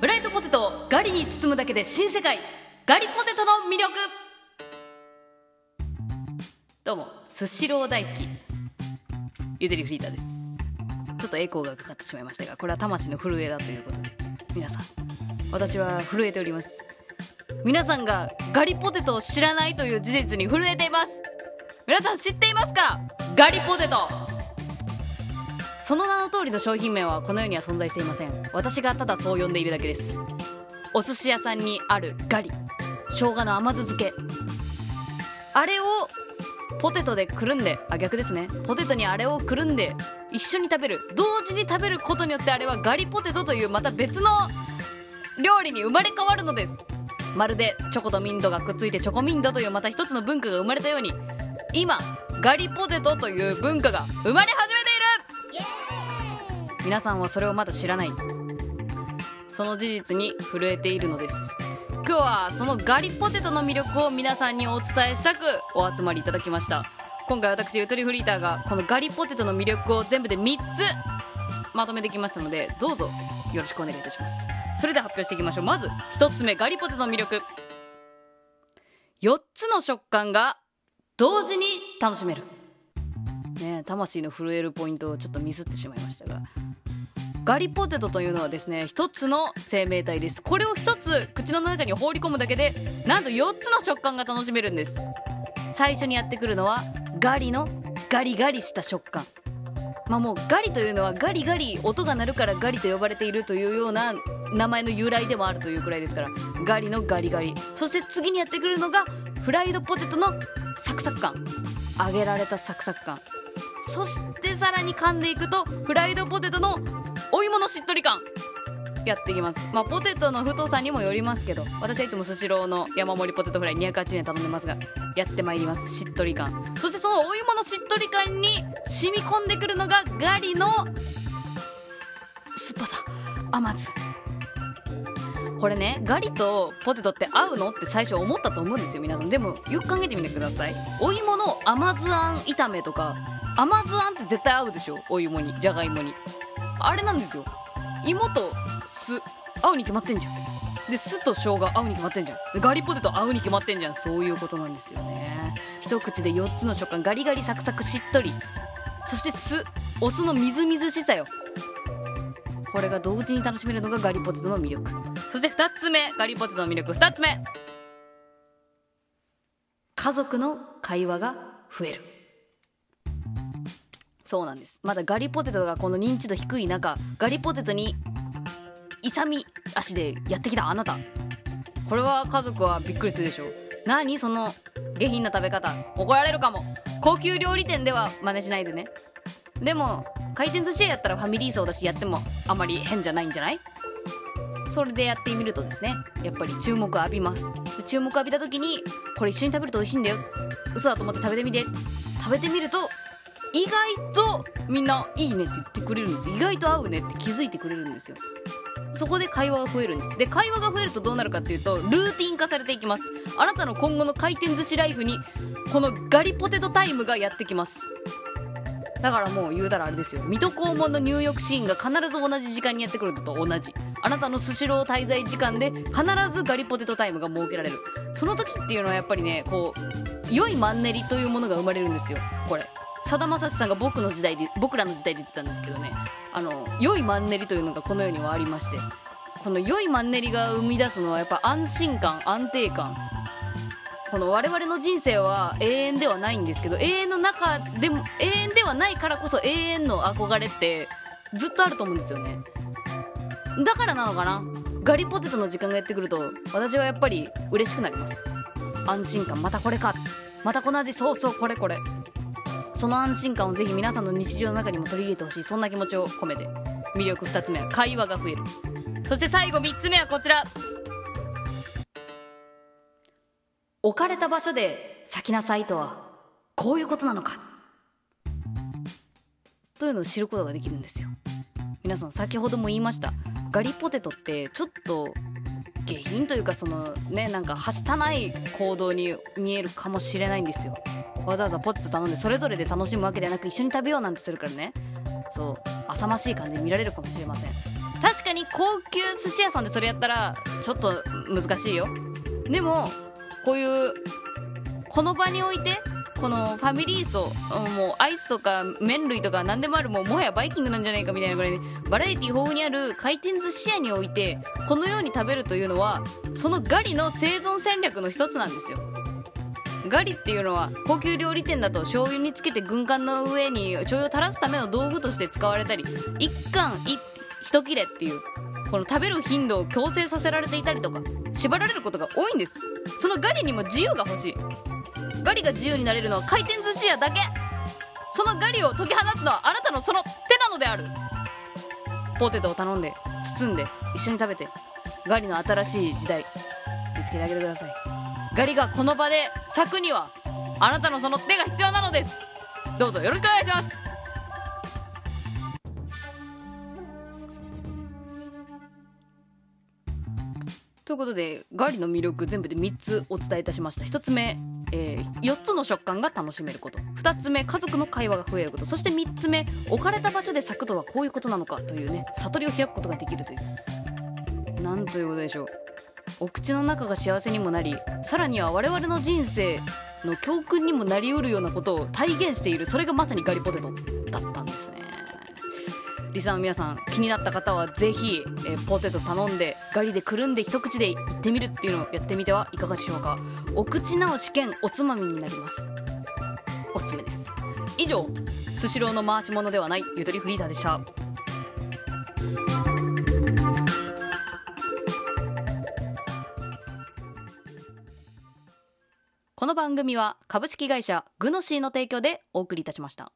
フライドポテトをガリに包むだけで新世界。ガリポテトの魅力。どうもスシロー大好き。ゆでりフリーターです。ちょっとエコーがかかってしまいましたがこれは魂の震えだということで皆さん私は震えております。皆さんがガリポテトを知らないという事実に震えています。皆さん知っていますか？ガリポテト。その名の通りの商品名はこの世には存在していません。私がただそう呼んでいるだけです。お寿司屋さんにあるガリ。生姜の甘酢漬け。あれをポテトでくるんで。あ逆ですね。ポテトにあれをくるんで一緒に食べる。同時に食べることによってあれはガリポテトというまた別の料理に生まれ変わるのです。まるでチョコとミントがくっついてチョコミントというまた一つの文化が生まれたように今ガリポテトという文化が生まれ始め皆さんはそれをまだ知らない。その事実に震えているのです。今日はそのガリポテトの魅力を皆さんにお伝えしたくお集まりいただきました。今回私ゆとりフリーターがこのガリポテトの魅力を全部で3つまとめてきましたのでどうぞよろしくお願いいたします。それでは発表していきましょう。まず1つ目ガリポテトの魅力。4つの食感が同時に楽しめる。ね魂の震えるポイントをちょっとミスってしまいましたが。ガリポテトというのはですね一つの生命体です。これを一つ口の中に放り込むだけでなんと4つの食感が楽しめるんです。最初にやってくるのはガリのガリガリした食感。まあもうガリというのはガリガリ音が鳴るからガリと呼ばれているというような名前の由来でもあるというくらいですからガリのガリガリ。そして次にやってくるのがフライドポテトのサクサク感。揚げられたサクサク感。そしてさらに噛んでいくとフライドポテトのお芋のしっとり感。やっていきます。まあポテトの太さにもよりますけど私はいつもスシローの山盛りポテトフライ280円頼んでますがやってまいります。しっとり感。そしてそのお芋のしっとり感に染み込んでくるのがガリの酸っぱさ。甘酢。これねガリとポテトって合うのって最初思ったと思うんですよ皆さん。でもよく考えてみてください。お芋の甘酢あん炒めとか甘酢あんって絶対合うでしょお芋にじゃがいもに。あれなんですよ。芋と酢合うに決まってんじゃん。で酢と生姜合うに決まってんじゃん。ガリポテト合うに決まってんじゃん。そういうことなんですよね。一口で4つの食感ガリガリサクサクしっとり。そして酢お酢のみずみずしさよ。これが同時に楽しめるのがガリポテトの魅力。そして2つ目ガリポテトの魅力。2つ目家族の会話が増える。そうなんです。まだガリポテトがこの認知度低い中ガリポテトに勇み足でやってきたあなた。これは家族はびっくりするでしょう。何その下品な食べ方。怒られるかも。高級料理店では真似しないでね。でも回転寿司屋やったらファミリー層だしやってもあまり変じゃないんじゃない？それでやってみるとですねやっぱり注目浴びます。注目浴びた時にこれ一緒に食べると美味しいんだよ。嘘だと思って食べてみて。食べてみると意外とみんないいねって言ってくれるんです意外と合うねって気づいてくれるんですよ。そこで会話が増えるんです。で会話が増えるとどうなるかっていうとルーティン化されていきます。あなたの今後の回転寿司ライフにこのガリポテトタイムがやってきます。だからもう言うたらあれですよ。水戸黄門の入浴シーンが必ず同じ時間にやってくるのと同じ。あなたのスシロー滞在時間で必ずガリポテトタイムが設けられる。その時っていうのはやっぱりねこう良いマンネリというものが生まれるんですよ。これ。さだまさしさんが僕の時代で僕らの時代で言ってたんですけどね。あの良いマンネリというのがこの世にはありまして。この良いマンネリが生み出すのはやっぱ安心感安定感。この我々の人生は永遠ではないんですけど永遠の中でも永遠ではないからこそ永遠の憧れってずっとあると思うんですよね。だからなのかな？ガリポテトの時間がやってくると私はやっぱり嬉しくなります。安心感。またこれか。またこの味そうそうこれこれ。その安心感をぜひ皆さんの日常の中にも取り入れてほしい。そんな気持ちを込めて。魅力2つ目は会話が増える。そして最後3つ目はこちら。置かれた場所で咲きなさいとはこういうことなのか。というのを知ることができるんですよ。皆さん先ほども言いました。ガリポテトってちょっと下品というかそのねなんかはしたない行動に見えるかもしれないんですよ。わざわざポテト頼んでそれぞれで楽しむわけではなく一緒に食べようなんてするからね。そう浅ましい感じで見られるかもしれません。確かに高級寿司屋さんでそれやったらちょっと難しいよ。でもこういうこの場においてこのファミリー層もうアイスとか麺類とか何でもあるもうもはやバイキングなんじゃないかみたいなぐらいにバラエティ豊富にある回転寿司屋においてこのように食べるというのはそのガリの生存戦略の一つなんですよ。ガリっていうのは高級料理店だと醤油につけて軍艦の上に醤油を垂らすための道具として使われたり一貫一一切れっていうこの食べる頻度を強制させられていたりとか縛られることが多いんです。そのガリにも自由が欲しい。ガリが自由になれるのは回転寿司屋だけ。そのガリを解き放つのはあなたのその手なのである。ポテトを頼んで包んで一緒に食べてガリの新しい時代見つけてあげてください。ガリがこの場で咲くにはあなたのその手が必要なのです。どうぞよろしくお願いします。ということでガリの魅力全部で3つお伝えいたしました。1つ目、えー、4つの食感が楽しめること。2つ目家族の会話が増えること。そして3つ目置かれた場所で咲くとはこういうことなのかというね悟りを開くことができるという。なんということでしょう。お口の中が幸せにもなりさらには我々の人生の教訓にもなりうるようなことを体現している。それがまさにガリポテト。リスナーの皆さん気になった方はぜひ、えー、ポテト頼んでガリでくるんで一口でいってみるっていうのをやってみてはいかがでしょうか。お口直し兼おつまみになります。おすすめです。以上スシローの回し物ではないゆとりフリーターでした。この番組は株式会社グノシーの提供でお送りいたしました。